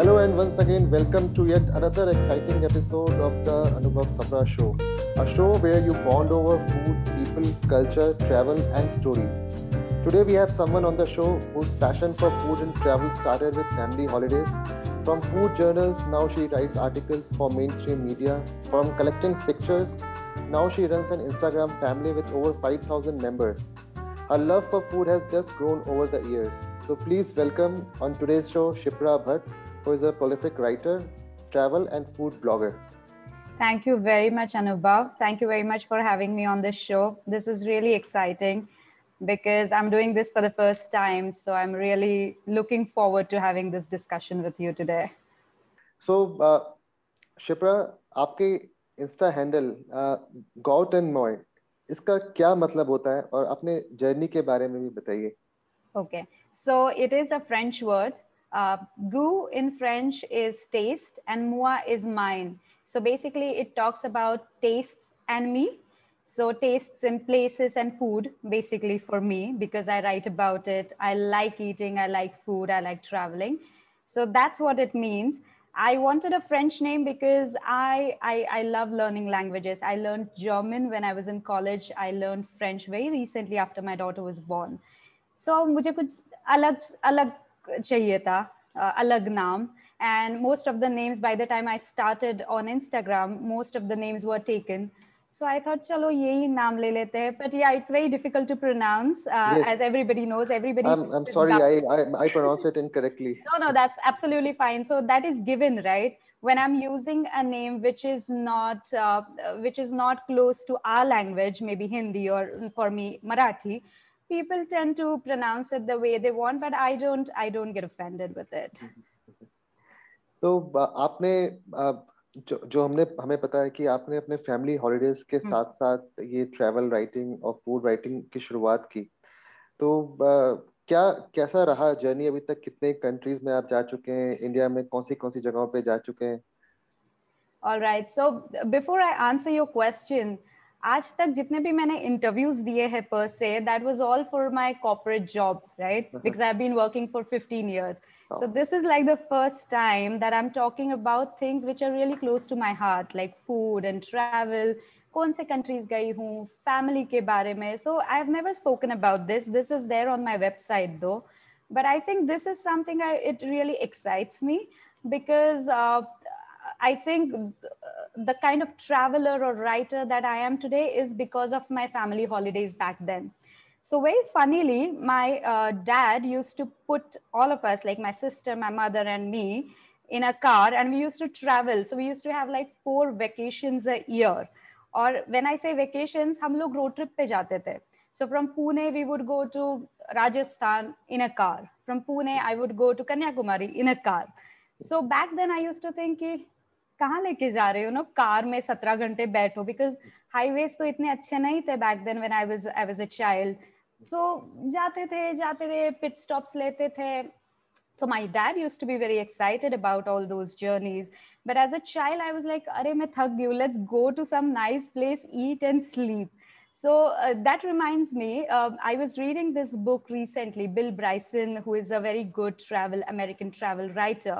Hello and once again, welcome to yet another exciting episode of the Anubhav Sapra Show, a show where you bond over food, people, culture, travel, and stories. Today we have someone on the show whose passion for food and travel started with family holidays. From food journals, now she writes articles for mainstream media. From collecting pictures, now she runs an Instagram family with over 5,000 members. Her love for food has just grown over the years. So please welcome on today's show Kshipra Bhat, who is a prolific writer, travel, and food blogger. Thank you very much, Anubhav. Thank you very much for having me on this show. This is really exciting because I'm doing this for the first time. So I'm really looking forward to having this discussion with you today. So, uh, Kshipra, आपके handle, handle got and मॉय इसका क्या मतलब होता है और अपने journey के बारे में भी बताइए okay so it is a French word Uh, goût in French is taste, and moi is mine. So basically, it talks about tastes and me. So tastes in places and food, basically for me, because I write about it. I like eating, I like food, I like traveling. So that's what it means. I wanted a French name because I, I, I love learning languages. I learned German when I was in college. I learned French very recently after my daughter was born. So so, मुझे कुछ अलग अलग चाहिए था अलग नाम and most of the names by the time i started on instagram most of the names were taken so i thought chalo yehi naam le lete hain but yeah it's very difficult to pronounce uh, yes. as everybody knows everybody i'm, I'm sorry I, I, I pronounce it incorrectly no no that's absolutely fine so that is given right when i'm using a name which is not uh, which is not close to our language maybe hindi or for me marathi people tend to pronounce it the way they want but i don't i don't get offended with it. तो आपने जो जो हमने हमें पता है कि आपने अपने फैमिली हॉलीडेज के साथ साथ ये ट्रैवल राइटिंग और फ़ूड राइटिंग की शुरुआत की। तो क्या कैसा रहा जर्नी अभी तक? कितने कंट्रीज़ में आप जा चुके हैं? इंडिया में कौन सी कौन सी जगहों पे जा चुके हैं? All right. So before I answer your question, आज तक जितने भी मैंने इंटरव्यूज दिए हैं पर से that was all for my corporate jobs right because I have been working for 15 years so this is like the first time that i'm talking about things which are really close to my heart like food and travel कौन से countries गई हूँ family के बारे में so I have never spoken about this this is there on my website though but I think this is something it really excites me because I think the kind of traveler or writer that I am today is because of my family holidays back then. So very funnily, my uh, dad used to put all of us, like my sister, my mother, and me, in a car, and we used to travel. So we used to have like four vacations a year. Or when I say vacations, हम लोग road trip पे जाते थे. So from Pune, we would go to Rajasthan in a car. From Pune, I would go to Kanyakumari in a car. So back then, I used to think, कहाँ लेके जा रहे हो ना कार में सत्रह घंटे बैठो बिकॉज़ हाईवेज तो इतने अच्छे नहीं थे back then when I was I was a child so जाते थे जाते थे पिट स्टॉप्स लेते थे so my dad used to be very excited about all those journeys but as a child i was like are मैं थक गई let's go to some nice place eat and sleep so uh, that reminds me uh, i was reading this book recently bill bryson who is a very good travel american travel writer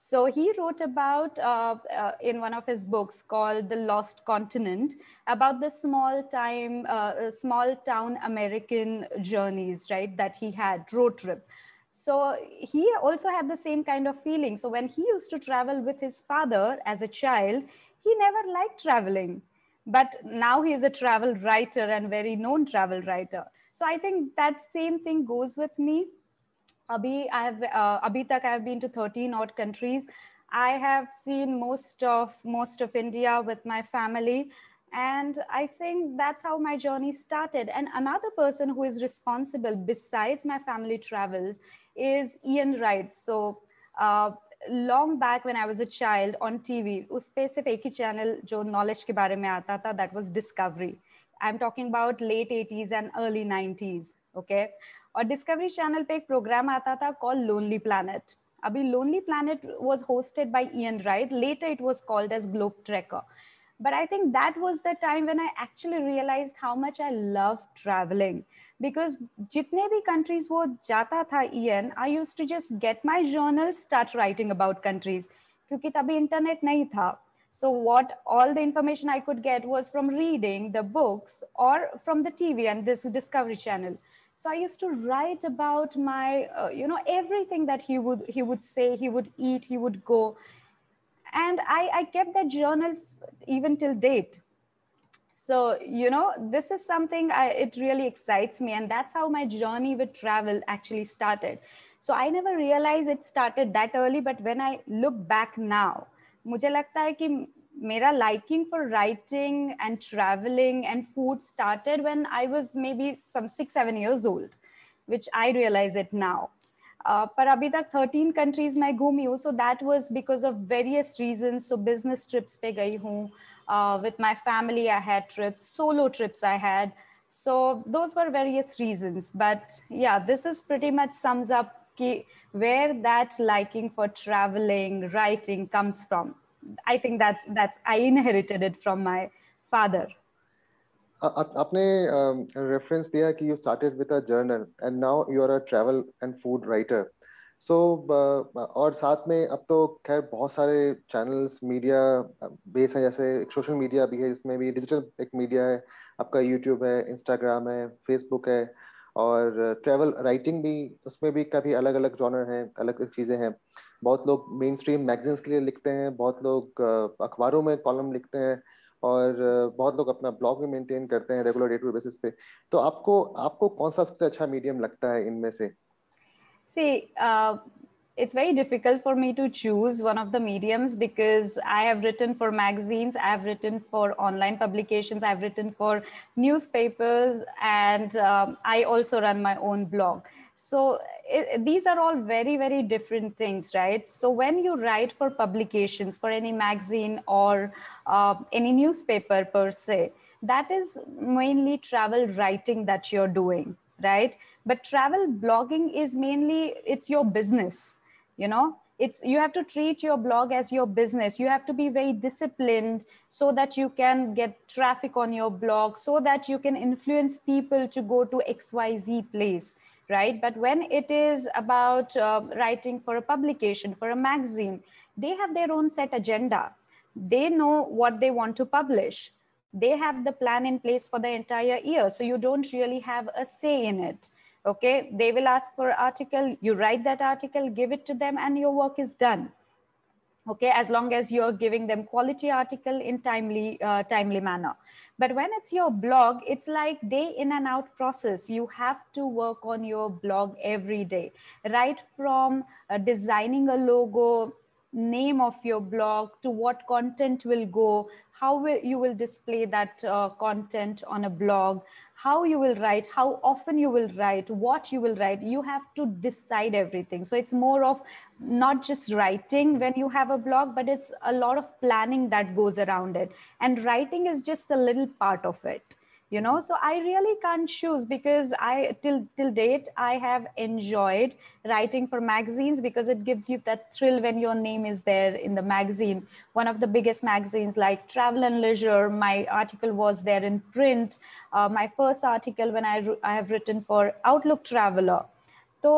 so he wrote about uh, uh, in one of his books called The Lost Continent about the small time, uh, uh, small town American journeys, right? That he had road trip. So he also had the same kind of feeling. So when he used to travel with his father as a child, he never liked traveling. But now he is a travel writer and very known travel writer. So I think that same thing goes with me Abhi, I have uh, Abhi tak I have been to 13 odd countries. I have seen most of most of India with my family, and I think that's how my journey started. And another person who is responsible besides my family travels is Ian Wright. So. Uh, long back when I was a child on TV, उस पे सिर्फ एक ही channel जो knowledge के बारे में आता था that was Discovery I am talking about late 80s and early 90s okay और डिस्कवरी चैनल पे एक प्रोग्राम आता था कॉल लोनली प्लैनेट अभी Lonely Planet was hosted by Ian Wright later it was called as Globe Trekker but i think that was the time when i actually realized how much i love traveling because jitne bhi countries wo jata tha ian i used to just get my journal start writing about countries kyunki tabhi internet nahi tha so what all the information i could get was from reading the books or from the tv and this discovery channel so i used to write about my uh, you know everything that he would he would say he would eat he would go and I, I kept that journal even till date so you know this is something I, it really excites me and that's how my journey with travel actually started so i never realized it started that early but when i look back now मुझे लगता है कि मेरा liking for writing and traveling and food started when I was maybe some six, seven years old, which I realize it now. Uh, पर अभी तक 13 countries मैं घूमी हूँ so that was because of various reasons so business trips पे गई हूँ uh, with my family I had trips solo trips I had so those were various reasons but yeah this is pretty much sums up ki where that liking for traveling writing comes from I think that's that's I inherited it from my father. आपने reference um, दिया कि you started with a journal and now you are a travel and food writer so और साथ में अब तो खैर बहुत सारे चैनल्स मीडिया बेस है जैसे एक सोशल मीडिया भी है जिसमें भी डिजिटल एक मीडिया है। आपका यूट्यूब है इंस्टाग्राम है फेसबुक है। और ट्रेवल राइटिंग भी उसमें भी काफ़ी अलग अलग जॉनर हैं अलग अलग चीज़ें हैं। बहुत लोग मेन स्ट्रीम मैगजीन्स के लिए लिखते हैं बहुत लोग अखबारों में कॉलम लिखते हैं और बहुत लोग अपना ब्लॉग भी मेंटेन करते हैं रेगुलर डे टू बेसिस पे। तो आपको आपको कौन सा सबसे अच्छा मीडियम लगता है इनमें से? Uh, it's very difficult for me to choose one of the mediums because I have written for magazines, I have written for online publications, I've written for newspapers, and um, I also run my own blog. So it, these are all very, very different things, right? So when you write for publications, for any magazine or uh, any newspaper per se, that is mainly travel writing that you're doing, right? But travel blogging is mainly, it's your business, you know? it's you have to treat your blog as your business you have to be very disciplined so that you can get traffic on your blog so that you can influence people to go to xyz place right? But when it is about uh, writing for a publication, for a magazine, they have their own set agenda. They know what they want to publish. They have the plan in place for the entire year. So you don't really have a say in it. Okay. They will ask for article, you write that article, give it to them, and your work is done. Okay, as long as you're giving them quality article in timely, uh, timely manner. But when it's your blog, it's like day in and out process. You have to work on your blog every day, right from uh, designing a logo, name of your blog to what content will go, how will, you will display that uh, content on a blog, how you will write, how often you will write, what you will write. You have to decide everything. So it's more of not just writing when you have a blog, but it's a lot of planning that goes around it. And writing is just a little part of it you know so i really can't choose because i till till date i have enjoyed writing for magazines because it gives you that thrill when your name is there in the magazine one of the biggest magazines like travel and leisure my article was there in print uh, my first article when i i have written for outlook traveler तो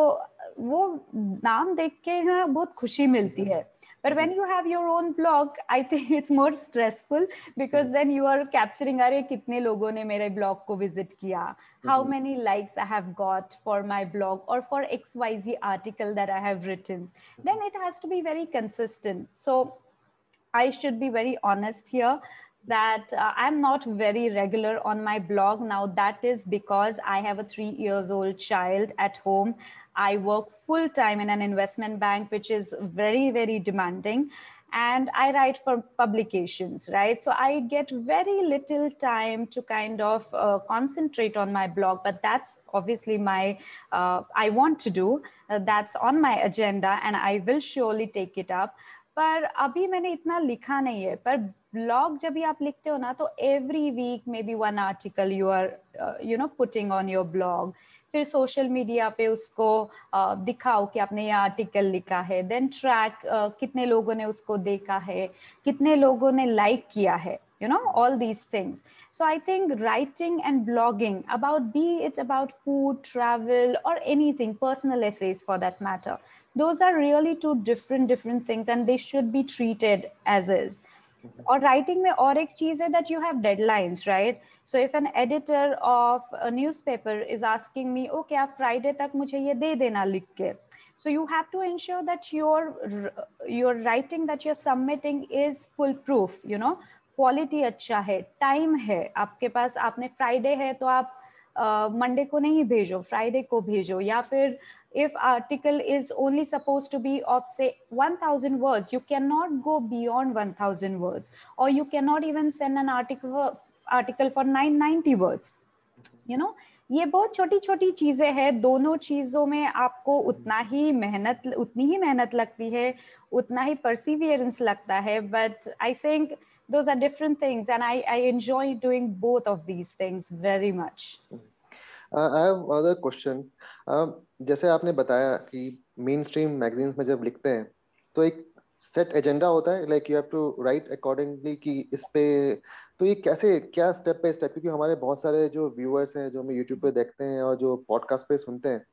वो नाम देख के ना बहुत खुशी मिलती है But when mm-hmm. you have your own blog i think it's more stressful because mm-hmm. then you are capturing are kitne logo ne mere blog ko visit kiya how mm-hmm. many likes i have got for my blog or for xyz article that i have written? Then it has to be very consistent. So i should be very honest here that uh, i'm not very regular on my blog. Now that is because i have a 3 years old child at home I work full time in an investment bank, which is very, very demanding. And I write for publications, right? So I get very little time to kind of uh, concentrate on my blog, but that's obviously my, uh, I want to do. Uh, that's on my agenda, and I will surely take it up. पर अभी मैंने इतना लिखा नहीं है पर blog जब भी आप लिखते हो ना तो every week maybe one article you are you know putting on your blog फिर सोशल मीडिया पे उसको दिखाओ कि आपने ये आर्टिकल लिखा है। देन ट्रैक कितने लोगों ने उसको देखा है कितने लोगों ने लाइक किया है you know all these things so I think writing and blogging about be it about food travel और anything personal essays for that matter those are really two different different things and they should be treated as is और writing में और एक चीज़ है that you have deadlines right so if an editor of newspaper is asking me okay आप Friday तक मुझे ये दे देना लिख के so you have to ensure that your your writing that that submitting is full proof you know quality अच्छा है time है। आपके पास आपने फ्राइडे है तो आप मंडे uh, को नहीं भेजो फ्राइडे को भेजो। या फिर if article is only suppose to be of say 1000 words you can not go beyond 1000 words और you can not even send an article article for 990 words. You know ये बहुत छोटी छोटी चीज़ें हैं। दोनों चीज़ों में आपको उतना ही मेहनत उतनी ही मेहनत लगती है उतना ही परसिवियरेंस लगता है। But I think different things and I, I enjoy doing both of these things very much. Uh, i have another question. Uh, जैसे आपने बताया कि मेन स्ट्रीम मैगजीन्स में जब लिखते हैं तो एक सेट एजेंडा होता है like you have to write accordingly कि इस पे तो ये कैसे क्या स्टेप बाय स्टेप क्योंकि हमारे बहुत सारे जो व्यूअर्स हैं जो हमें यूट्यूब पे देखते हैं और जो पॉडकास्ट पे सुनते हैं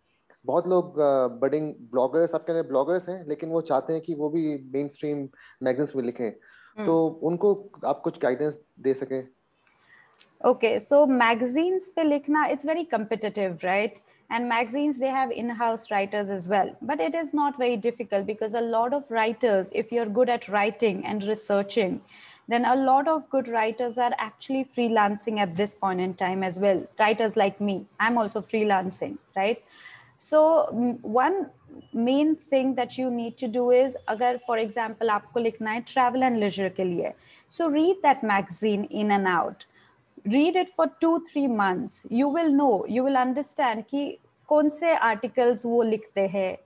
बहुत लोग बडिंग ब्लॉगर्स आपके ब्लॉगर्स हैं लेकिन वो चाहते हैं कि वो भी मेन स्ट्रीम मैगजीन्स में लिखें। hmm. तो उनको आप कुछ गाइडेंस दे सकें? ओके सो मैगजीन्स पे लिखना it's very competitive right and magazines they have in-house writers as well. But it is not very difficult because a lot of writers if you're good at writing and researching then a lot of good writers are actually freelancing at this point in time as well writers like me i'm also freelancing right so one main thing that you need to do is agar for example aapko likhna hai travel and leisure ke liye so read that magazine in and out read it for two three months you will know you will understand कि कौन से articles वो लिखते हैं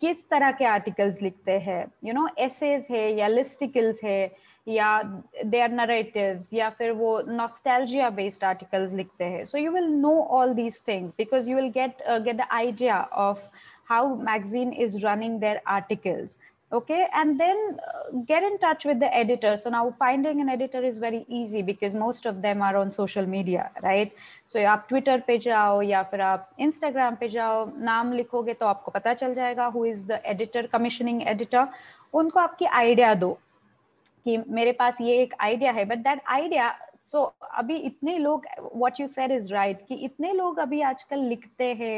किस तरह के articles लिखते हैं यू नो एसेज है या लिस्टिकल्स है या दे आर नरेटिव्स या फिर वो नॉस्टैल्जिया बेस्ड आर्टिकल्स लिखते हैं so you will know all these things because you will get get the idea of how magazine is running their articles okay and then uh, get in touch with the editor so now finding an editor is very easy because most of them are on social media right so आप twitter पे जाओ या फिर आप instagram पे जाओ नाम लिखोगे तो आपको पता चल जाएगा who is the editor commissioning editor उनको आपकी आइडिया दो कि मेरे पास ये एक आइडिया है बट दैट आइडिया सो अभी इतने लोग what you said is right कि इतने लोग अभी आजकल लिखते हैं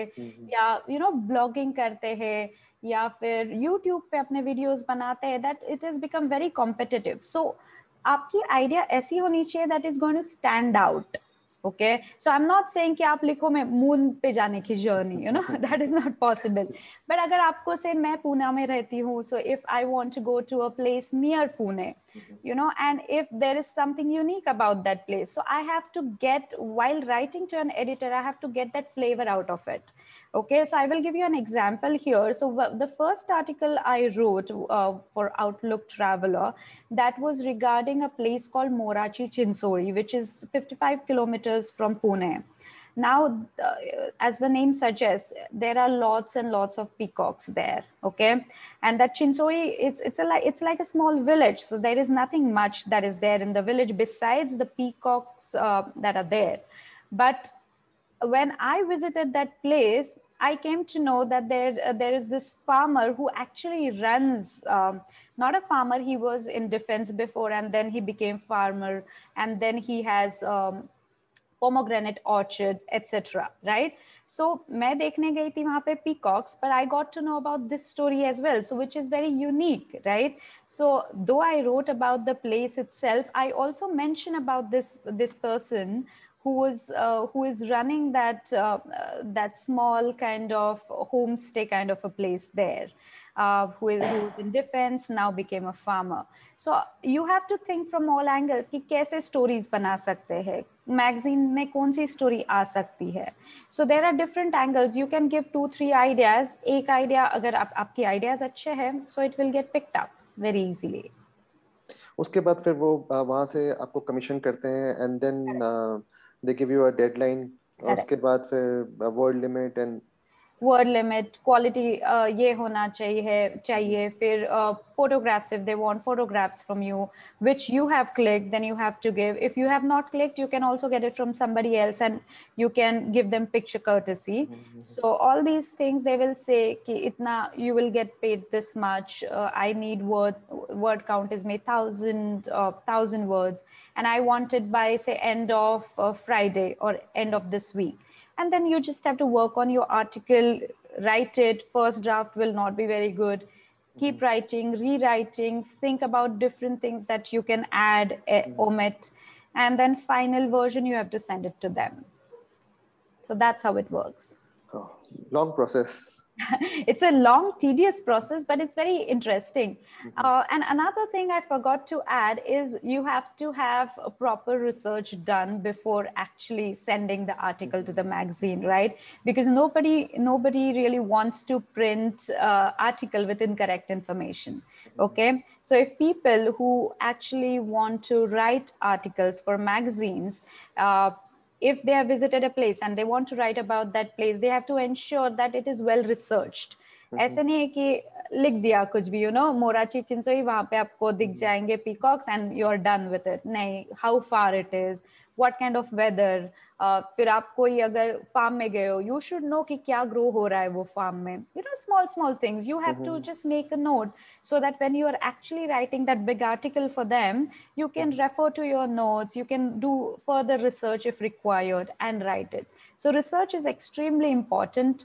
या यू नो ब्लॉगिंग करते हैं या फिर यूट्यूब पे अपने वीडियोस बनाते हैं that it is become very competitive so आपकी आइडिया ऐसी होनी चाहिए that is going to stand out okay so I am not saying कि आप लिखो मैं मून पे जाने की journey you know that is not possible but अगर आपको से मैं पुणे में रहती हूँ so if I want to go to a place near Pune you know and if there is something unique about that place so I have to get while writing to an editor I have to get that flavour out of it Okay, so I will give you an example here. So the first article I wrote uh, for Outlook Traveler, that was regarding a place called Morachi Chincholi, which is 55 kilometers from Pune. Now, uh, as the name suggests, there are lots and lots of peacocks there. Okay, and that Chinsori, it's it's a like it's like a small village. So there is nothing much that is there in the village besides the peacocks uh, that are there. But when I visited that place, I came to know that there uh, there is this farmer who actually runs. Um, not a farmer, he was in defense before, and then he became farmer, and then he has um, pomegranate orchards, etc. Right? So मैं देखने गई थी वहाँ पे peacocks, but I got to know about this story as well. So which is very unique, right? So though I wrote about the place itself, I also mention about this this person who is uh, who is running that uh, that small kind of homestay kind of a place there uh, who, is, who is in defense now became a farmer so you have to think from all angles कि कैसे stories बना सकते हैं magazine में कौन सी story आ सकती है so there are different angles you can give two three ideas एक idea अगर आप आपकी ideas अच्छे हैं so it will get picked up very easily उसके बाद फिर वो वहां से आपको कमीशन करते हैं and then they give you a deadline उसके बाद फिर word limit and word limit quality uh, ये होना चाहिए चाहिए फिर uh, photographs if they want photographs from you which you have clicked then you have to give if you have not clicked you can also get it from somebody else and you can give them picture courtesy mm-hmm. so all these things they will say ki itna you will get paid this much uh, i need words word count is made thousand uh, thousand words and i want it by say end of uh, friday or end of this week and then you just have to work on your article write it. First draft will not be very good. Keep mm-hmm. writing rewriting. Think about different things that you can add uh, omit. And then final version you have to send it to them. So that's how it works. Oh, long process it's a long, tedious process, but it's very interesting. Mm-hmm. Uh, and another thing I forgot to add is you have to have a proper research done before actually sending the article to the magazine, right? Because nobody nobody really wants to print uh, article with incorrect information. Mm-hmm. Okay, so if people who actually want to write articles for magazines. Uh, if they have visited a place and they want to write about that place they have to ensure that it is well researched ऐसे नहीं है कि लिख दिया कुछ भी you know मोराची चिंसोई वहां पे आपको दिख जाएंगे peacocks and you are done with it नहीं how far it is what kind of weather फिर आप कोई अगर फार्म में गए हो यू शुड नो कि क्या ग्रो हो रहा है वो फार्म में you know small small things you have to just make a note so that when you are actually writing that big article for them you can refer to your notes you can do further research if required and write it so research is extremely important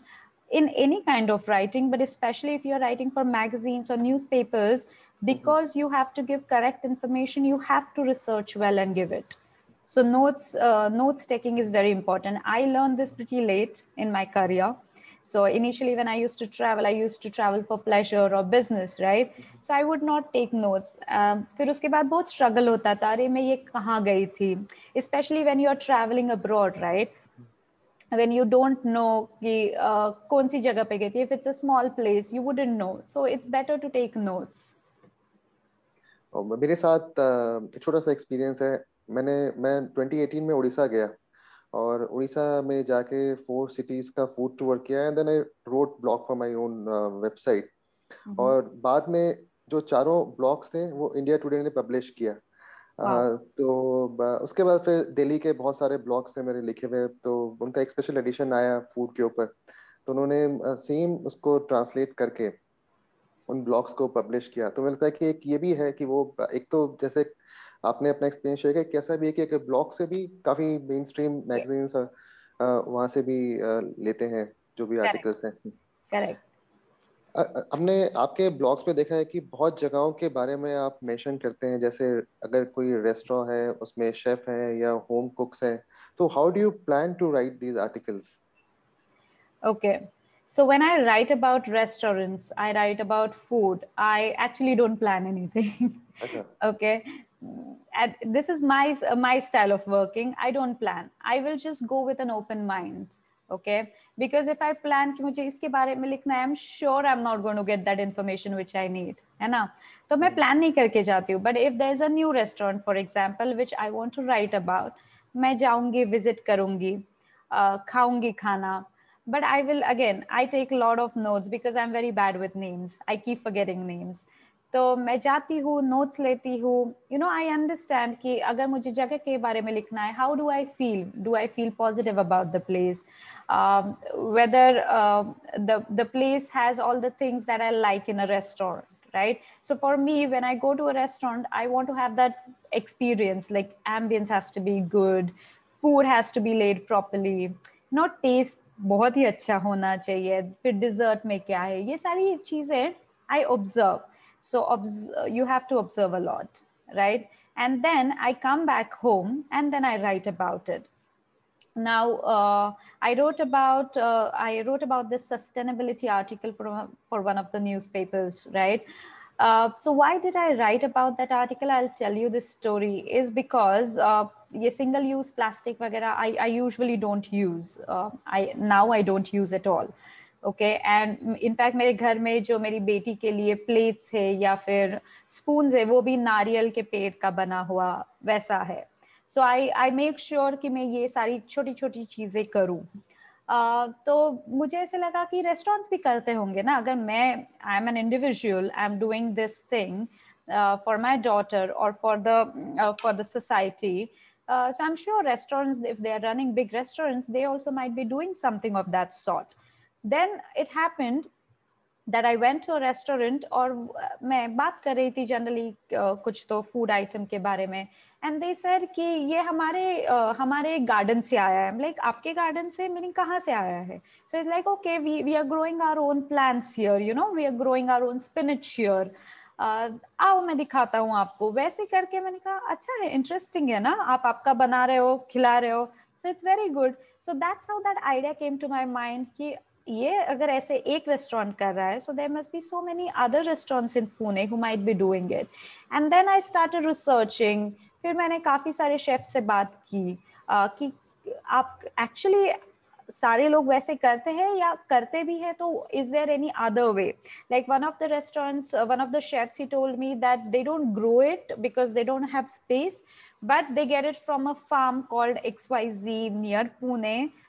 in any kind of writing but especially if you're writing for magazines or newspapers because you have to give correct information you have to research well and give it so notes uh, notes taking is very important. I learned this pretty late in my career. So initially, when I used to travel, I used to travel for pleasure or business, right? So I would not take notes. Um, फिर उसके बाद बहुत struggle होता था अरे मैं ये कहाँ गई थी especially when you are traveling abroad, right? when you don't know कि uh, कौन सी जगह पे गई थी if it's a small place you wouldn't know so it's better to take notes मेरे साथ छोटा सा एक्सपीरियंस है मैंने मैं 2018 में उड़ीसा गया और उड़ीसा में जाके फोर सिटीज़ का फ़ूड टूर किया and then I wrote blog for my own website और बाद में जो चारों ब्लॉग्स थे वो इंडिया टुडे ने पब्लिश किया। आ, तो उसके बाद फिर दिल्ली के बहुत सारे ब्लॉग्स थे मेरे लिखे हुए तो उनका एक स्पेशल एडिशन आया फ़ूड के ऊपर। तो उन्होंने सेम उसको ट्रांसलेट करके उन ब्लॉग्स को पब्लिश किया। तो मुझे लगता है कि एक ये भी है कि वो एक तो जैसे आपने अपना एक्सपीरियंस शेयर किया कैसा भी है कि ब्लॉग से भी काफ़ी मेन स्ट्रीम मैगजीन्स वहाँ से भी लेते हैं जो भी आर्टिकल्स हैं। करेक्ट हमने आपके ब्लॉग्स पे देखा है कि बहुत जगहों के बारे में आप मेंशन करते हैं जैसे अगर कोई रेस्टोरेंट है उसमें शेफ है या होम कुक्स हैं तो how do you plan to write these articles okay So when I write about restaurants, I write about food. I actually don't plan anything. okay. at, this is my uh, my style of working. I don't plan. I will just go with an open mind okay? Because if i plan ki mujhe iske bare mein likhna hai i'm sure i'm not going to get that information which i need hai na to main plan nahi karke jati hu but if there's a new restaurant for example which i want to write about main jaungi visit karungi uh, khaungi khana but i will again i take a lot of notes because i'm very bad with names. I keep forgetting names. तो मैं जाती हूँ notes लेती हूँ। You know I understand कि अगर मुझे जगह के बारे में लिखना है how do I feel do I feel positive about the place whether the place has all the things that I like in a restaurant right? So for me, when i go to a restaurant, i want to have that experience, like ambience has to be good, food has to be laid properly. Not taste बहुत ही अच्छा होना चाहिए, फिर dessert में क्या है? ये सारी चीज़ें I observe So you have to observe a lot, right? And then I come back home and then I write about it. Now uh, I wrote about uh, I wrote about this sustainability article for, for one of the newspapers, right? Uh, so why did I write about that article? I'll tell you this story is because uh, single use plastic, vagera, I, I usually don't use. Uh, I now I don't use at all. Okay and in fact मेरे घर में जो मेरी बेटी के लिए plates है या फिर स्पून है वो भी नारियल के पेड़ का बना हुआ वैसा है सो आई आई मेक श्योर कि मैं ये सारी छोटी छोटी चीज़ें करूँ Uh, तो मुझे ऐसे लगा कि रेस्टोरेंट्स भी करते होंगे ना अगर मैं I am an individual I am doing this thing for my daughter और for the for the society so I'm sure restaurants, if they are running big restaurants, they also might be doing something of that sort. Then it happened that I went to a restaurant और मैं बात कर रही थी generally uh, कुछ तो food item के बारे में। एंड दे सर कि ये हमारे uh, हमारे गार्डन से आया है। लाइक आपके गार्डन से? मीनिंग कहाँ से आया है? So is like okay we we are growing our own plants here you know we are growing our own spinach here आओ मैं दिखाता हूँ आपको। वैसे करके मैंने कहा अच्छा है इंटरेस्टिंग है ना? आप आपका बना रहे हो खिला रहे हो। So it's very good so that's how that idea came to my mind कि ये अगर ऐसे एक रेस्टोरेंट कर रहा है so there must be so many other restaurants in Pune who might be doing it and then I start researching फिर मैंने काफ़ी सारे शेफ से बात की uh, कि आप एक्चुअली सारे लोग वैसे करते हैं या करते भी है तो is there any other way like one of the restaurants one of the chefs he told me that they don't grow it because they don't have space but they get it from a farm called X Y G near they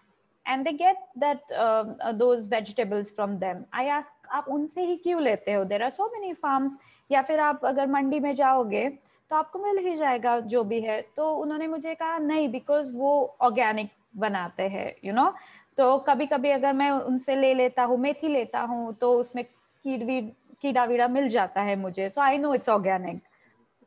get that uh, uh, those vegetables from them. I ask आप उनसे ही क्यों लेते हो? There are so many farms या फिर आप अगर मंडी में जाओगे तो आपको मिल ही जाएगा जो भी है। तो उन्होंने मुझे कहा नहीं बिकॉज़ वो ऑर्गेनिक बनाते हैं यू नो तो कभी कभी अगर मैं उनसे ले लेता हूँ मेथी लेता हूँ तो उसमें कीड़ कीड़ा वीड़ा मिल जाता है मुझे। So I know it's organic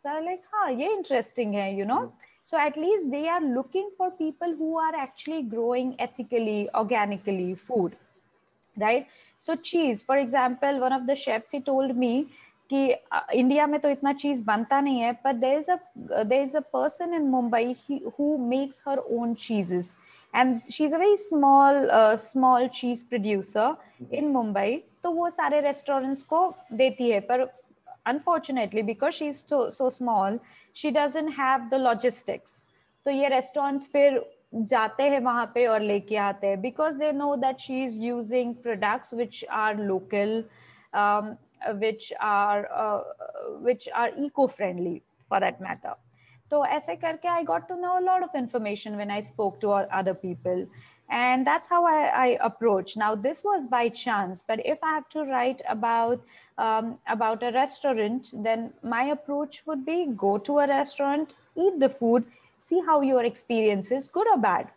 so like हाँ ये इंटरेस्टिंग है you know so at least they are looking for people who are actually growing ethically organically food right so cheese for example one of the chefs he told me कि India में तो इतना चीज बनता नहीं है पर there is a there is a person in Mumbai who makes her own चीजेस and she is a very small small चीज प्रोड्यूसर इन मुंबई तो वो सारे रेस्टोरेंट्स को देती है पर unfortunately because she is so small she doesn't have the logistics तो ये रेस्टोरेंट्स फिर जाते हैं वहाँ पे और लेके आते हैं because they know that she is using products which are local which are which are eco friendly for that matter तो ऐसे करके I got to know lot of information when I spoke to other people And that's how I, I approach. Now, this was by chance, but if I have to write about um, about a restaurant, then my approach would be go to a restaurant, eat the food, see how your experience is, good or bad.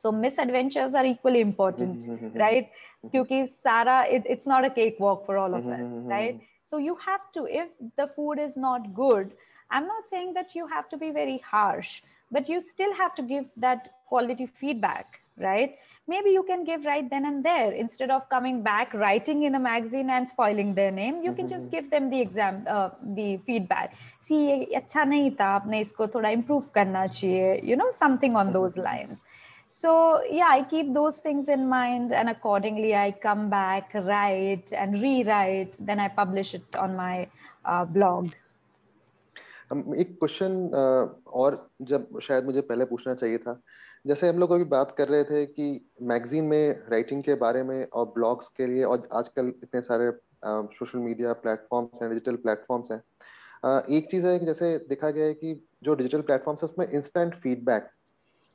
So misadventures are equally important, mm-hmm, mm-hmm. right? Because Sarah, it, it's not a cakewalk for all of mm-hmm, us, right? So you have to, if the food is not good, I'm not saying that you have to be very harsh, but you still have to give that quality feedback, right? Maybe you can give right then and there instead of coming back, writing in a magazine and spoiling their name. You can just give them the exam, uh, the feedback. See, ये अच्छा नहीं था, आपने इसको थोड़ा improve करना चाहिए. You know, something on those lines. So yeah, I keep those things in mind, and accordingly, I come back, write and rewrite. Then I publish it on my uh, blog. um, एक question uh, और जब शायद मुझे पहले पूछना चाहिए था जैसे हम लोग अभी बात कर रहे थे कि मैगजीन में राइटिंग के बारे में और ब्लॉग्स के लिए और आजकल इतने सारे सोशल मीडिया प्लेटफॉर्म्स हैं डिजिटल प्लेटफॉर्म्स हैं। एक चीज़ है कि जैसे देखा गया है कि जो डिजिटल प्लेटफॉर्म्स है उसमें इंस्टेंट फीडबैक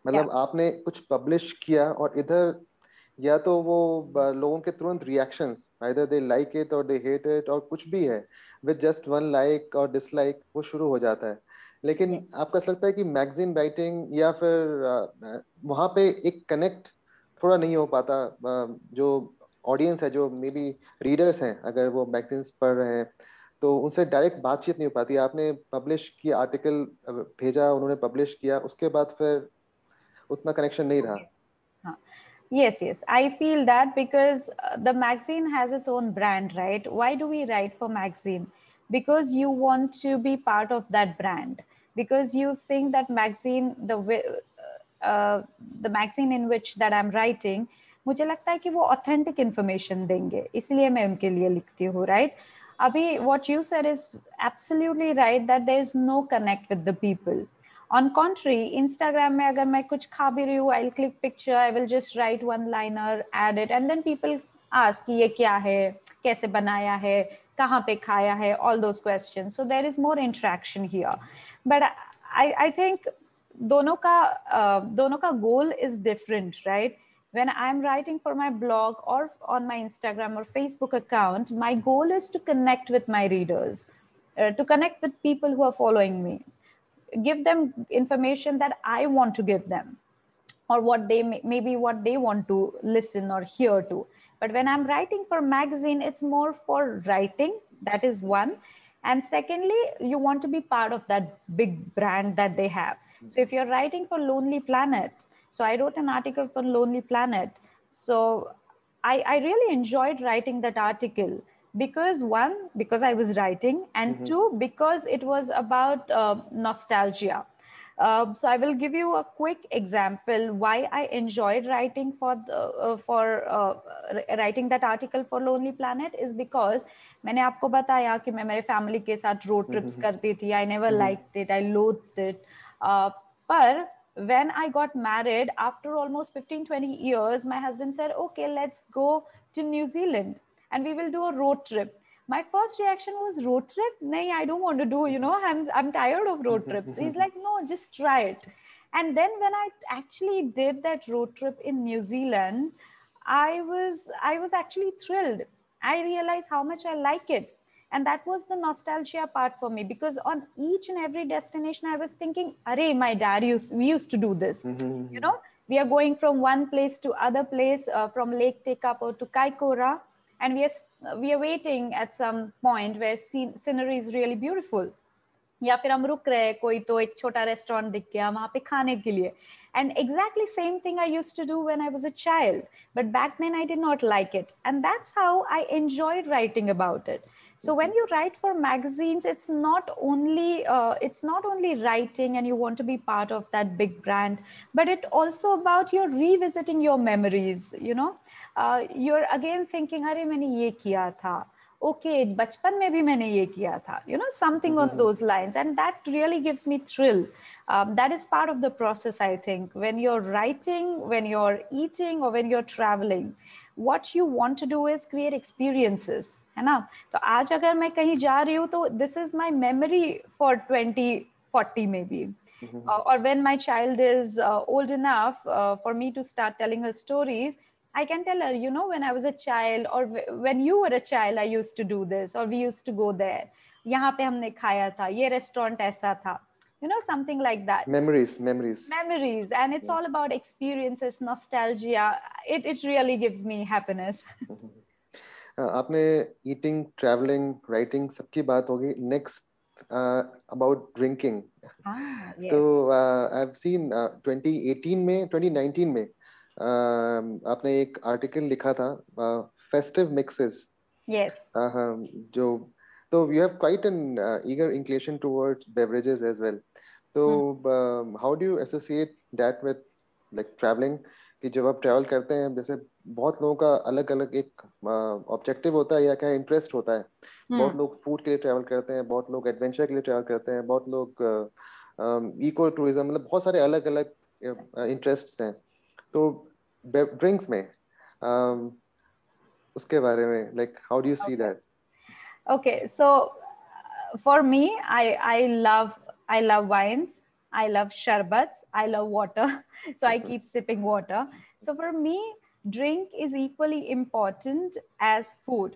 मतलब आपने कुछ पब्लिश किया और इधर या तो वो लोगों के तुरंत reactions either they like it और दे हेट इट और कुछ भी है विद जस्ट वन लाइक और डिसलाइक वो शुरू हो जाता है। लेकिन आपको ऐसा लगता है कि मैगजीन राइटिंग या फिर वहाँ पे एक कनेक्ट थोड़ा नहीं हो पाता जो ऑडियंस है जो मे बी रीडर्स हैं अगर वो मैगजीन्स पढ़ रहे हैं तो उनसे डायरेक्ट बातचीत नहीं हो पाती। आपने पब्लिश किया आर्टिकल भेजा उन्होंने पब्लिश किया उसके बाद फिर उतना कनेक्शन नहीं रहा। Yes yes i feel that because uh, the magazine has its own brand right? Why do we write for magazine? because you want to be part of that brand because you think that magazine the uh, the magazine in which that i'm writing मुझे लगता है कि वो authentic information देंगे इसलिए मैं उनके लिए लिखती हूँ राइट अभी what you sir is absolutely right that there is no connect with the people on contrary instagram में अगर मैं कुछ खा भी रही हूँ i'll click picture i will just write one liner add it and then people ask कि ये क्या है कैसे बनाया है कहाँ पे खाया है all those questions so there is more interaction here but i i think दोनों का uh, दोनों का goal is different right when i'm writing for my blog or on my instagram or facebook account my goal is to connect with my readers uh, to connect with people who are following me give them information that i want to give them or what they may, maybe what they want to listen or hear to but when i'm writing for magazine it's more for writing. That is one. And secondly you want to be part of that big brand that they have. So if you're writing for lonely planet so i wrote an article for lonely planet. So i, I really enjoyed writing that article because one because i was writing and mm-hmm. two because it was about uh, nostalgia uh, so I will give you a quick example why I enjoyed writing for the, uh, for uh, writing that article for Lonely Planet is because मैंने आपको बताया कि मैं मेरे family के साथ road trips करती थी I never like it I loathe it पर when I got married after almost 15 20 years my husband said okay let's go to New Zealand and we will do a road trip my first reaction was road trip nay i don't want to do you know i'm i'm tired of road trips he's like no just try it and then when i actually did that road trip in new zealand i was i was actually thrilled I realized how much I like it. And that was the nostalgia part for me because on each and every destination, I was thinking, Array, my dad used, we used to do this. Mm-hmm. You know, we are going from one place to other place, uh, from Lake Tekapo to Kaikoura, and we are, we are waiting at some point where scene, scenery is really beautiful. या फिर हम रुक रहे हैं कोई तो एक छोटा रेस्टोरेंट दिख गया वहां पे खाने के लिए and exactly same thing i used to do when i was a child but back then i did not like it and that's how i enjoyed writing about it so when you write for magazines it's not only uh, it's not only writing and you want to be part of that big brand but it also about you're revisiting your memories you know uh, you're again thinking अरे मैंने ये किया था okay बचपन में भी मैंने ये किया था you know something on those lines and that really gives me thrill um, that is part of the process i think when you're writing when you're eating or when you're traveling what you want to do is create experiences है ना तो आज अगर मैं कहीं जा रही हूँ तो this is my memory for 20 40 maybe mm-hmm. uh, or when my child is uh, old enough uh, for me to start telling her stories I can tell her, you know, when I was a child or when you were a child, I used to do this or we used to go there. यहाँ पे हमने खाया था ये restaurant ऐसा था you know something like that memories memories memories and it's yeah. all about experiences nostalgia it, it really gives me happiness आपने eating traveling writing सबकी बात होगी next uh, about drinking ah, yes. so uh, I've seen uh, 2018 में 2019 में uh, आपने एक article लिखा था फेस्टिव yes. Uh, जो you have quite an uh, eager inclination towards beverages as well. तो how do you associate that with like travelling कि जब आप ट्रैवल करते हैं जैसे बहुत लोगों का अलग अलग एक ऑब्जेक्टिव uh, होता है या क्या इंटरेस्ट होता है। Hmm. बहुत लोग फ़ूड के लिए ट्रैवल करते हैं बहुत लोग एडवेंचर के लिए ट्रैवल करते हैं बहुत लोग इको टूरिज़्म मतलब बहुत सारे अलग अलग इंटरेस्ट हैं। तो ड्रिंक्स में um, उसके बारे में like how do you see that okay so for me I I love I love wines I love sharbat I love water so I keep sipping water so for me drink is equally important as food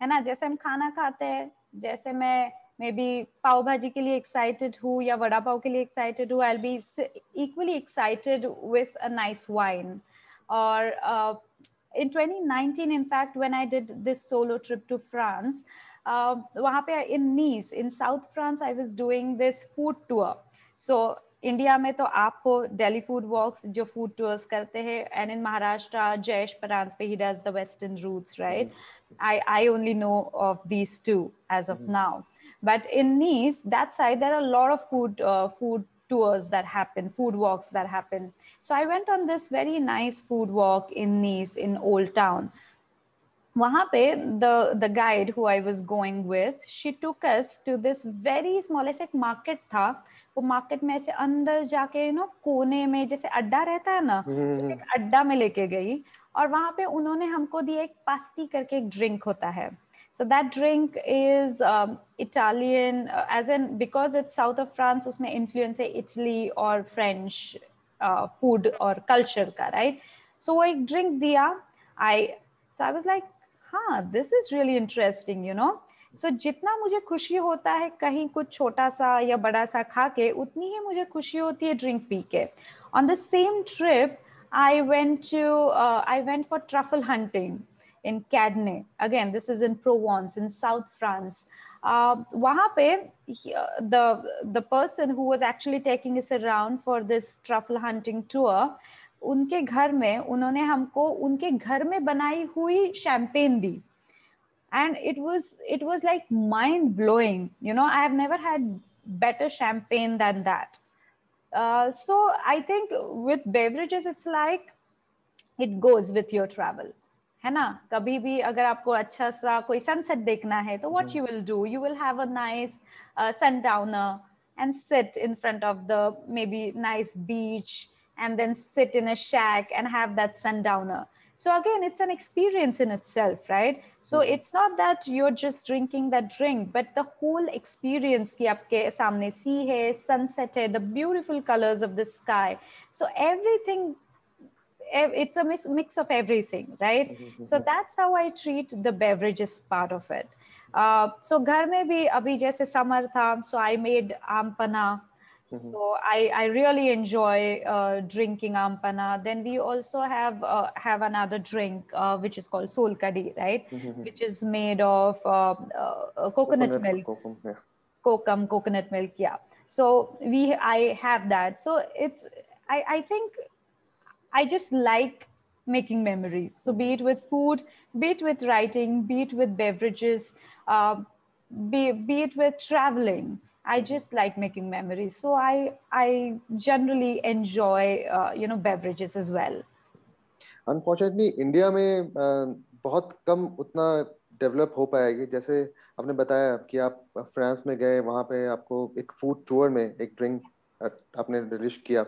है ना? जैसे हम खाना खाते हैं जैसे मैं may be पाव भाजी के लिए एक्साइटेड हूँ या वड़ा पाव के लिए एक्साइटेड हूँ आई be equally excited with a nice wine और in 2019 in fact when i did this solo trip to france वहाँ पे इन नीस इन south France I was doing this food tour so India में तो आपको दिल्ली फूड वॉक्स जो food tours करते हैं and in Maharashtra Jayesh Paranjpe he does the western roots right I, I only know of these two as of mm-hmm. But in Nice, that side, there are a lot of food uh, food tours that happen, food walks that happen. So I went on this very nice food walk in Nice in Old Town. वहाँ पे the the guide who I was going with she took us to this very small ऐसे एक market था वो market में ऐसे अंदर जाके यू नो कोने में जैसे अड्डा रहता है ना हम्म। एक अड्डा में लेके गई और वहाँ पे उन्होंने हमको दिया एक पास्ती करके एक ड्रिंक होता है So that drink is um, Italian, uh, as in because it's south of France, usme influence hai Italy or French uh, food or culture ka, right? So I drink diya. I so I was like, huh, this is really interesting, you know. So so, जितना मुझे खुशी होता है कहीं कुछ छोटा सा या बड़ा सा खा के उतनी ही मुझे खुशी होती है ड्रिंक पी के on the same trip I went to I went for truffle hunting in Cadenet, Again, this is in Provence, in South France. Uh, Wahape, uh, the, the person who was actually taking us around for this truffle hunting tour, उनके घर में उन्होंने हमको उनके घर में बनाई हुई शैम्पेन दी। And it was it was like mind blowing you know i have never had better champagne than that. Uh, so i think with beverages it's like it goes with your travel. है ना कभी भी अगर आपको अच्छा सा कोई sunset देखना है तो what you will do you will have a nice sundowner and sit in front of the maybe nice beach and then sit in a shack and have that sundowner so again, it's an experience in itself, right? So mm-hmm. it's not that you're just drinking that drink, but the whole experience ki aapke samne sea hai, sunset hai, the beautiful colors of the sky. So everything it's a mix of everything right mm-hmm. so that's how i treat the beverages part of it uh, so घर में भी अभी जैसे summer था so I made ampana Mm-hmm. So I, I really enjoy uh, drinking ampana. Then we also have uh, have another drink uh, which is called soul kadi, right? Mm-hmm. Which is made of uh, uh, coconut, coconut, milk, kokum, yeah. kokum, coconut milk. Yeah. So we I have that. So it's I I think I just like making memories. So be it with food, be it with writing, be it with beverages, uh, be be it with traveling I just like making memories. So I I generally enjoy uh, you know beverages as well. Unfortunately, India में uh, बहुत कम उतना develop हो पाएगी जैसे आपने बताया कि आप फ्रांस में गए वहाँ पे आपको एक फूड टूर में एक ड्रिंक आपने रिलीज किया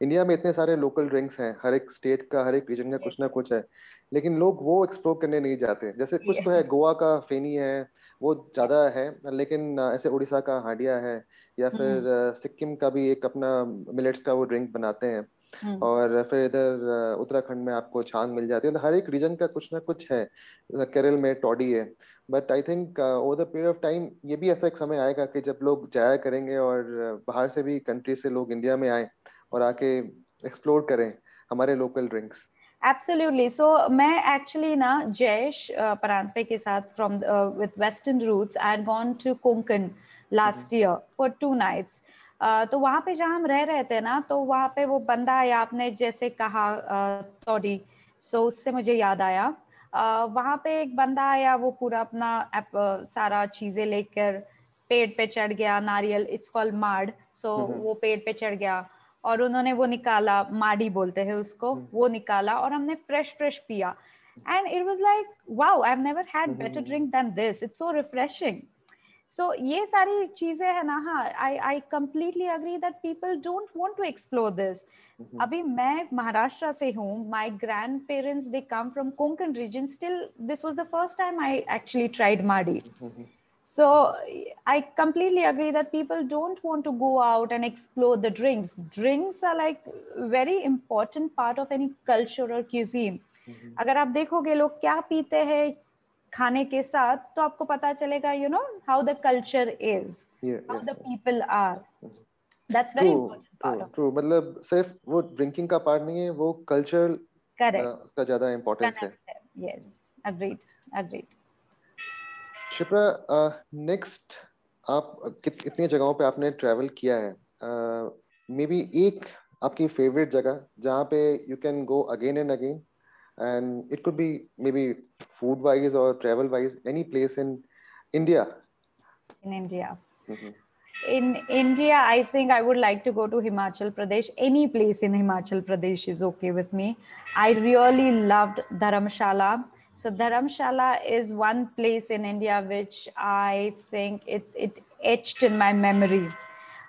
इंडिया में इतने सारे लोकल ड्रिंक्स हैं हर एक स्टेट का हर एक रीजन का कुछ ना कुछ है। लेकिन लोग वो एक्सप्लोर करने नहीं जाते। जैसे कुछ तो है गोवा का फेनी है वो ज़्यादा है लेकिन ऐसे उड़ीसा का हांडिया है या हम्म। फिर सिक्किम का भी एक अपना मिलेट्स का वो ड्रिंक बनाते हैं। हम्म। और फिर इधर उत्तराखंड में आपको छांग मिल जाती है। तो हर एक रीजन का कुछ ना कुछ है। केरल में टॉडी है। But I think over the period of time ये भी ऐसा एक समय आएगा कि जब लोग जाया करेंगे और बाहर से भी कंट्री से लोग इंडिया में आए और आके एक्सप्लोर करें हमारे लोकल ड्रिंक्स एब्सोल्युटली सो मैं एक्चुअली ना जयेश परांजपे के साथ from with Western Routes I had gone to Konkan last year for two nights तो वहाँ पे जहाँ हम रह रहे थे ना तो वहाँ पे वो बंदा आया आपने जैसे कहा तोड़ी सो उससे मुझे याद आया। uh, वहाँ पे एक बंदा आया वो पूरा अपना uh, सारा चीज़ें लेकर पेड़ पे चढ़ गया नारियल इट्स कॉल्ड माड सो वो पेड़ पे चढ़ गया। और उन्होंने वो निकाला माडी बोलते हैं उसको हम्म। वो निकाला और हमने फ्रेश फ्रेश पिया। And it was like wow I have never had better drink than this it's so refreshing so ये सारी चीज़ें है ना हाँ I I completely agree that people don't want to explore this अभी मैं महाराष्ट्र से हूँ my grandparents they come from Konkan region still this was the first time I actually tried madi So I completely agree that people don't want to go out and explore the drinks. Drinks are like very important part of any culture or cuisine. Mm-hmm. अगर आप देखोगे लोग क्या पीते हैं खाने के साथ तो आपको पता चलेगा you know how the culture is how the people are that's very important true मतलब सिर्फ वो ड्रिंकिंग का पार्ट नहीं है वो कल्चर करेक्ट उसका ज्यादा इंपॉर्टेंस है yes agreed agreed Shipra next आप कितनी जगहों पे आपने ट्रैवल किया है मे uh, बी एक आपकी फेवरेट जगह जहाँ पे you can go again and again and it could be maybe food wise or travel wise any place in india in india mm-hmm. in india i think i would like to go to himachal pradesh any place in himachal pradesh is okay with me i really loved dharamshala so Dharamshala is one place in India which I think it, it etched in my memory.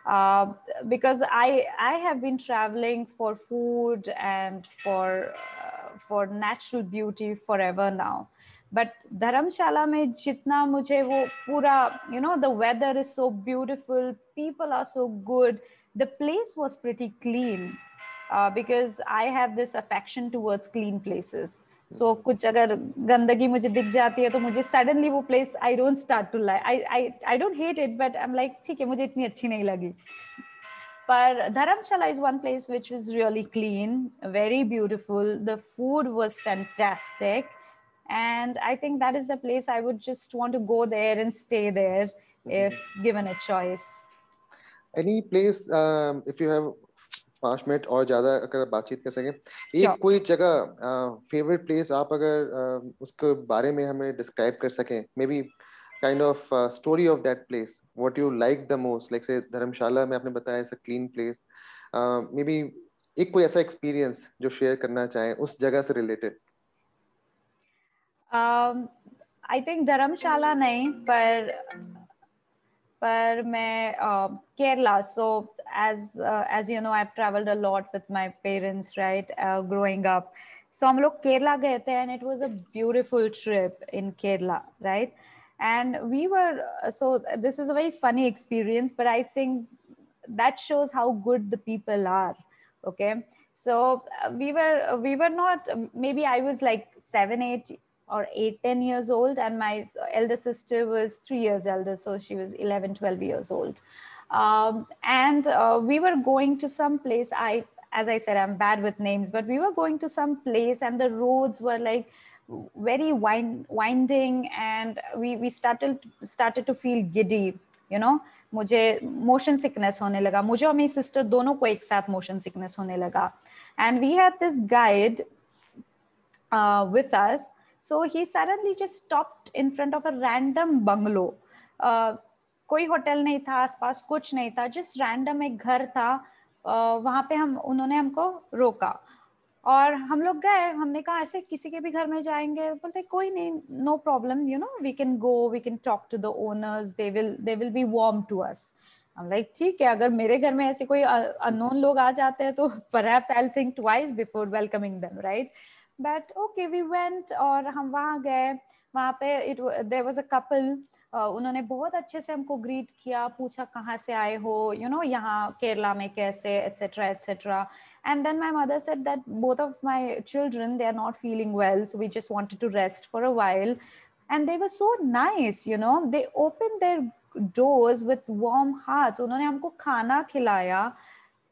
Uh, because I I have been traveling for food and for uh, for natural beauty forever now, but धर्मशाला में जितना मुझे वो पूरा you know the weather is so beautiful people are so good the place was pretty clean because I have this affection towards clean places So कुछ अगर गंदगी मुझे दिख जाती है तो मुझे सडनली वो place I don't start to like I I don't hate it but I am like ठीक है, मुझे इतनी अच्छी नहीं लगी. पर Dharamshala is one place which is really clean very beautiful the food was fantastic and I think that is the place I would just want to go there and stay there if given a choice any place if you have पाँच मिनट और ज़्यादा अगर बातचीत कर सकें। एक कोई जगह फेवरेट प्लेस आप अगर उसके बारे में हमें डिस्क्राइब कर सकें। Maybe kind of story of that place what you like the most like say Dharamshala में आपने बताया it's a clean place maybe एक कोई ऐसा एक्सपीरियंस जो शेयर करना चाहें उस जगह से रिलेटेड आई थिंक धर्मशाला नहीं पर पर मैं केरला सो as uh, as you know i've traveled a lot with my parents right uh, growing up so हम लोग केरला गए थे and it was a beautiful trip in Kerala right and we were so this is a very funny experience but I think that shows how good the people are okay so uh, we were we were not maybe I was like 7 8 or 8 10 years old and my elder sister was 3 years elder so she was 11 12 years old um, and uh, we were going to some place. I, as I said, I'm bad with names, but we were going to some place, and the roads were like very wind, winding, and we we started started to feel giddy. You know, मुझे motion sickness होने लगा मुझे और मेरी sister दोनों को एक साथ motion sickness होने लगा and we had this guide uh, with us so he suddenly just stopped in front of a random bungalow. Uh, कोई होटल नहीं था आसपास कुछ नहीं था जिस रैंडम एक घर था। Uh, वहाँ पे हम उन्होंने हमको रोका। और हम लोग गए हमने कहा ऐसे किसी के भी घर में जाएँगे? बोलते कोई नहीं no problem you know we can go we can talk to the owners they will they will be warm to us हम लाइक ठीक है अगर मेरे घर में ऐसे कोई अननोन लोग आ जाते हैं तो perhaps I think twice before welcoming them right but okay we went और हम वहाँ गए। वहाँ पे it there was a couple उन्होंने बहुत अच्छे से हमको ग्रीट किया, पूछा कहाँ से आए हो यू नो यहाँ केरला में कैसे etcetera etcetera and then my mother said that both of my children they are not feeling well so we just wanted to rest for a while and there so nice you know they open their doors with warm heart उन्होंने हमको खाना खिलाया।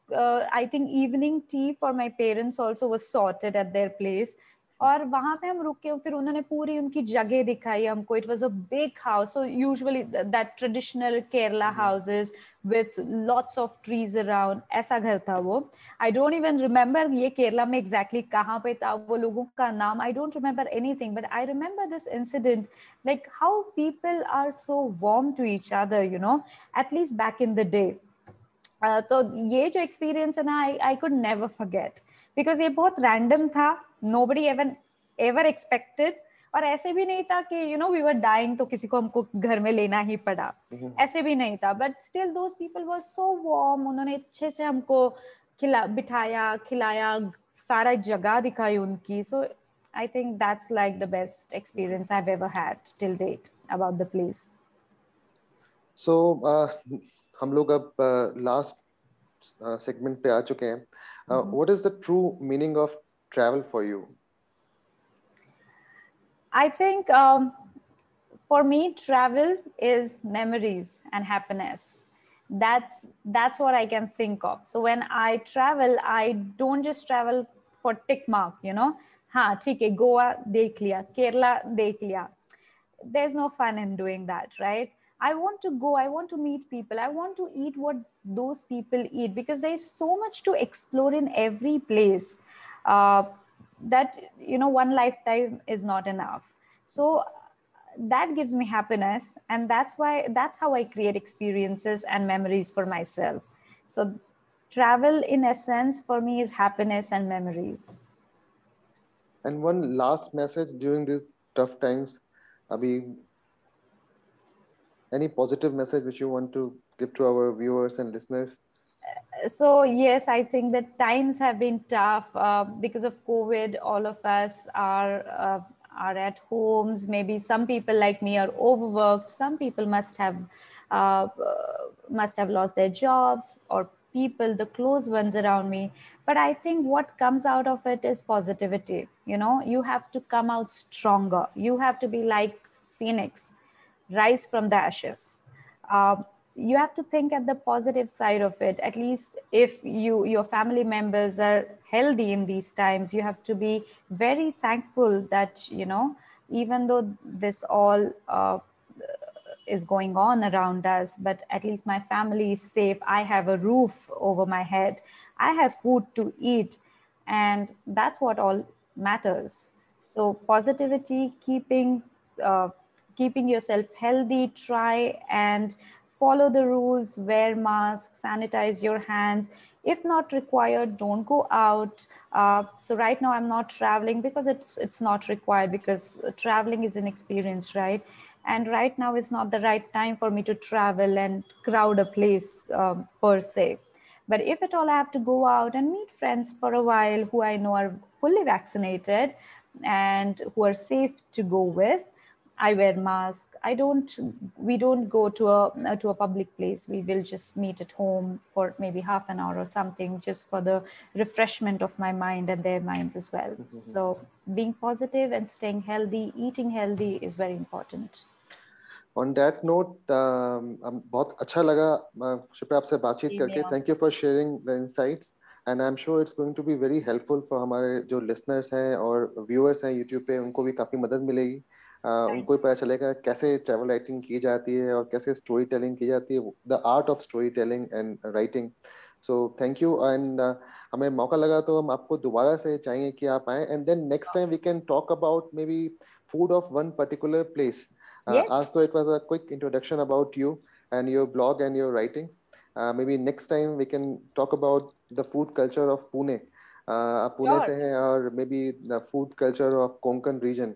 uh, I think evening tea for my parents also was sorted at their place और वहां पे हम रुके फिर उन्होंने पूरी उनकी जगह दिखाई हमको it was a big house so usually that traditional Kerala houses with lots of trees around ऐसा घर था वो आई डोंट इवन रिमेम्बर ये केरला में एग्जैक्टली exactly कहाँ पे था वो लोगों का नाम I don't remember anything but I remember this incident like how people are so warm to each other you know at least back in the day तो ये जो एक्सपीरियंस है ना I I could never forget because ये बहुत random था. Nobody even ever expected और ऐसे भी नहीं था कि you know we were dying तो किसी को हमको घर में लेना ही पड़ा. mm-hmm. ऐसे भी नहीं था. But still those people were so warm उन्होंने अच्छे से हमको खिला बिठाया खिलाया सारा जगह दिखाई उनकी. So I think that's like the best experience I have ever had till date about the place so हम लोग अब लास्ट uh, सेगमेंट uh, पे आ चुके हैं Uh, mm-hmm. what is the true meaning of travel for you? I think um, for me, travel is memories and happiness. That's that's what I can think of. So when I travel, I don't just travel for tick mark. You know, हाँ ठीक है गोवा देख लिया केरला देख लिया. There's no fun in doing that, right? I want to go, I want to meet people, I want to eat what those people eat because there is so much to explore in every place uh, that, you know, one lifetime is not enough. So that gives me happiness. And that's why, that's how I create experiences and memories for myself. So travel, in essence, for me is happiness and memories. And one last message during these tough times. Abhi, any positive message which you want to give to our viewers and listeners? So yes, I think that times have been tough uh, because of COVID. All of us are uh, are at homes. Maybe some people like me are overworked. Some people must have uh, must have lost their jobs or people, the close ones around me. But I think what comes out of it is positivity. You know, you have to come out stronger. You have to be like Phoenix, rise from the ashes. Uh, you have to think at the positive side of it. At least if you your family members are healthy in these times you have to be very thankful that you know even though this all uh, is going on around us but at least my family is safe. I have a roof over my head. I have food to eat. And that's what all matters. So positivity keeping uh, keeping yourself healthy try and follow the rules, wear masks, sanitize your hands. If not required, don't go out. Uh, so right now I'm not traveling because it's it's not required because traveling is an experience, right? And right now is not the right time for me to travel and crowd a place um, per se. But if at all I have to go out and meet friends for a while who I know are fully vaccinated and who are safe to go with, I wear mask. I don't. We don't go to a to a public place. We will just meet at home for maybe half an hour or something, just for the refreshment of my mind and their minds as well. Mm-hmm. So being positive and staying healthy, eating healthy is very important. On that note, um, बहुत अच्छा लगा शिप्रा आपसे बातचीत करके. Thank you for sharing the insights. And I am sure it's going to be very helpful for हमारे जो listeners हैं और व्यूअर्स हैं यूट्यूब पे उनको भी काफ़ी मदद मिलेगी उनको ही पता चलेगा कैसे ट्रैवल राइटिंग की जाती है और कैसे स्टोरी टेलिंग की जाती है the art of storytelling and writing so thank you and हमें मौका लगा तो हम आपको दोबारा से चाहेंगे कि आप आए and then next time we can talk about maybe food of one particular place आज तो एक was quick introduction about you and your blog and your writing maybe next time we can talk about the food culture of Pune आप पुणे से हैं और maybe the food culture of Konkan region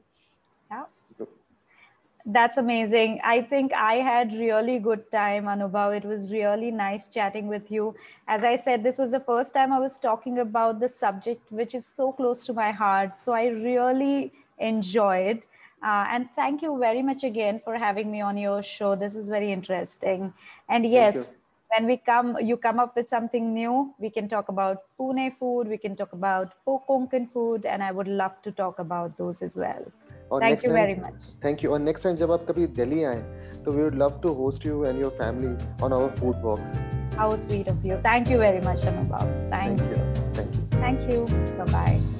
That's amazing. I think I had really good time, Anubhav. It was really nice chatting with you. As I said, this was the first time I was talking about the subject, which is so close to my heart. So I really enjoyed. Uh, and thank you very much again for having me on your show. This is very interesting. And yes, when we come, you come up with something new. We can talk about Pune food. We can talk about Konkan food, and I would love to talk about those as well. और thank you very much thank you और next time जब आप कभी दिल्ली आए तो we would love to host you and your family on our food walks how sweet of you thank you very much Anubhav thank you thank you thank you bye bye